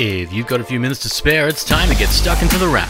If you've got a few minutes to spare, it's time to get stuck into the wrap.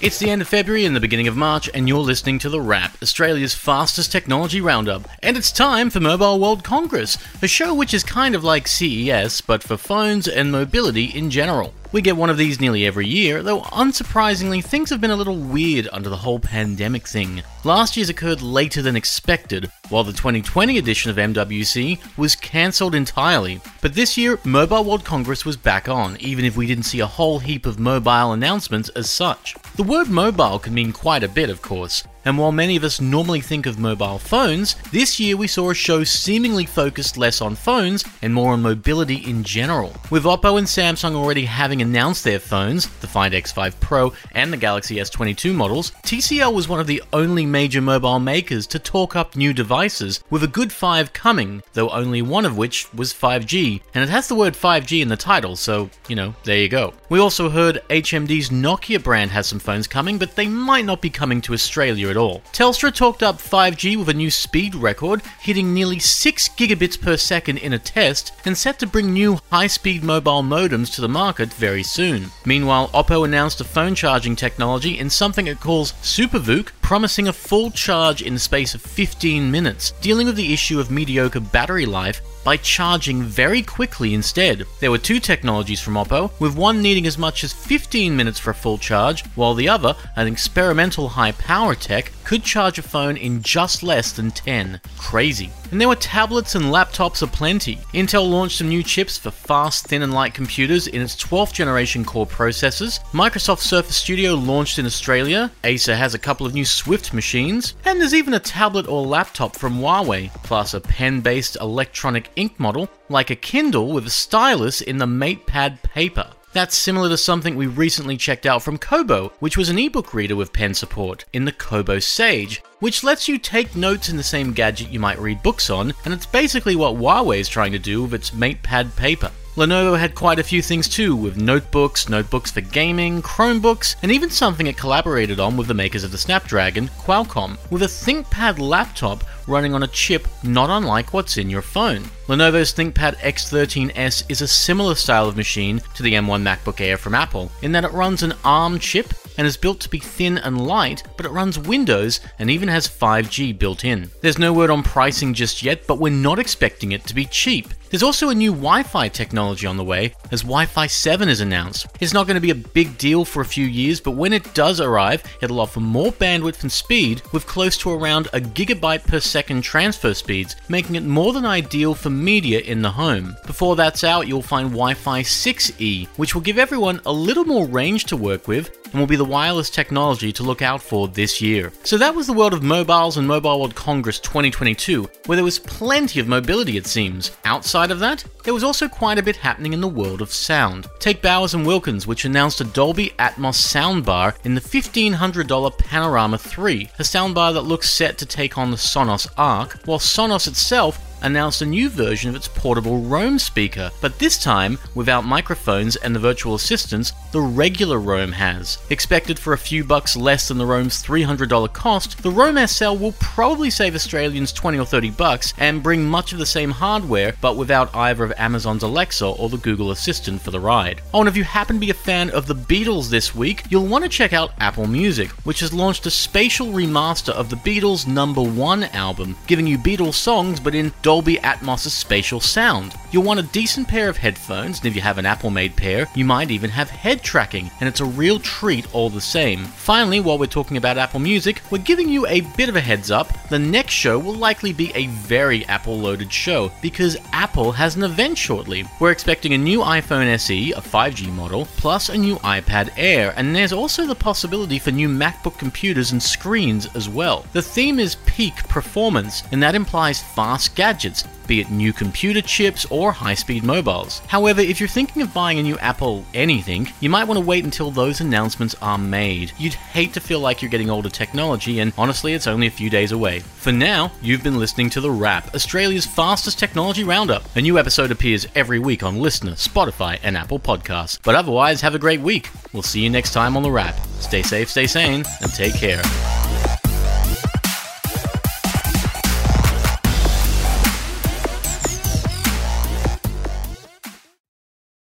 It's the end of February and the beginning of March, and you're listening to The Wrap, Australia's fastest technology roundup. And it's time for Mobile World Congress, a show which is kind of like CES, but for phones and mobility in general. We get one of these nearly every year, though unsurprisingly, things have been a little weird under the whole pandemic thing. Last year's occurred later than expected, while the 2020 edition of MWC was cancelled entirely. But this year, Mobile World Congress was back on, even if we didn't see a whole heap of mobile announcements as such. The word mobile can mean quite a bit, of course, and while many of us normally think of mobile phones, this year we saw a show seemingly focused less on phones and more on mobility in general. With Oppo and Samsung already having announced their phones, the Find X5 Pro and the Galaxy S22 models, TCL was one of the only major mobile makers to talk up new devices, with a good 5 coming, though only one of which was 5G, and it has the word 5G in the title, so, you know, there you go. We also heard HMD's Nokia brand has some phones coming, but they might not be coming to Australia at all. Telstra talked up 5G with a new speed record, hitting nearly 6 gigabits per second in a test, and set to bring new high speed mobile modems to the market very soon. Meanwhile, Oppo announced a phone charging technology in something it calls SuperVOOC, promising a full charge in the space of 15 minutes, dealing with the issue of mediocre battery life by charging very quickly instead. There were two technologies from Oppo, with one needing as much as 15 minutes for a full charge, while the other, an experimental high power tech, could charge a phone in just less than 10. Crazy. And there were tablets and laptops aplenty. Intel launched some new chips for fast, thin, and light computers in its 12th generation core processors. Microsoft Surface Studio launched in Australia. Acer has a couple of new Swift machines. And there's even a tablet or laptop from Huawei, plus a pen based electronic ink model, like a Kindle with a stylus in the MatePad paper. That's similar to something we recently checked out from Kobo, which was an ebook reader with pen support, in the Kobo Sage, which lets you take notes in the same gadget you might read books on, and it's basically what Huawei is trying to do with its MatePad paper. Lenovo had quite a few things too, with notebooks, notebooks for gaming, Chromebooks, and even something it collaborated on with the makers of the Snapdragon, Qualcomm, with a ThinkPad laptop running on a chip not unlike what's in your phone. Lenovo's ThinkPad X13S is a similar style of machine to the M1 MacBook Air from Apple, in that it runs an ARM chip and is built to be thin and light, but it runs Windows and even has 5G built in. There's no word on pricing just yet, but we're not expecting it to be cheap. There's also a new Wi Fi technology on the way, as Wi Fi 7 is announced. It's not going to be a big deal for a few years, but when it does arrive, it'll offer more bandwidth and speed, with close to around a gigabyte per second transfer speeds, making it more than ideal for media in the home. Before that's out, you'll find Wi Fi 6E, which will give everyone a little more range to work with and will be the wireless technology to look out for this year. So that was the world of mobiles and Mobile World Congress 2022, where there was plenty of mobility it seems. Outside of that, there was also quite a bit happening in the world of sound. Take Bowers and Wilkins, which announced a Dolby Atmos soundbar in the $1500 Panorama 3, a soundbar that looks set to take on the Sonos Arc, while Sonos itself announced a new version of its portable Roam speaker, but this time without microphones and the virtual assistants the regular Roam has. Expected for a few bucks less than the Roam's $300 cost, the Roam SL will probably save Australians 20 or 30 bucks and bring much of the same hardware, but without either of Amazon's Alexa or the Google Assistant for the ride. Oh, and if you happen to be a fan of the Beatles this week, you'll want to check out Apple Music, which has launched a spatial remaster of the Beatles' number one album, giving you Beatles songs but in Dolby Atmos' spatial sound. You'll want a decent pair of headphones, and if you have an Apple made pair, you might even have head tracking, and it's a real treat all the same. Finally, while we're talking about Apple Music, we're giving you a bit of a heads up. The next show will likely be a very Apple loaded show, because Apple has an event shortly. We're expecting a new iPhone SE, a 5G model, plus a new iPad Air, and there's also the possibility for new MacBook computers and screens as well. The theme is peak performance, and that implies fast gadgets, be it new computer chips or high speed mobiles. However, if you're thinking of buying a new Apple anything, you might want to wait until those announcements are made. You'd hate to feel like you're getting older technology, and honestly, it's only a few days away. For now, you've been listening to The Wrap, Australia's fastest technology roundup. A new episode appears every week on LiSTNR, Spotify, and Apple Podcasts. But otherwise, have a great week. We'll see you next time on The Wrap. Stay safe, stay sane, and take care.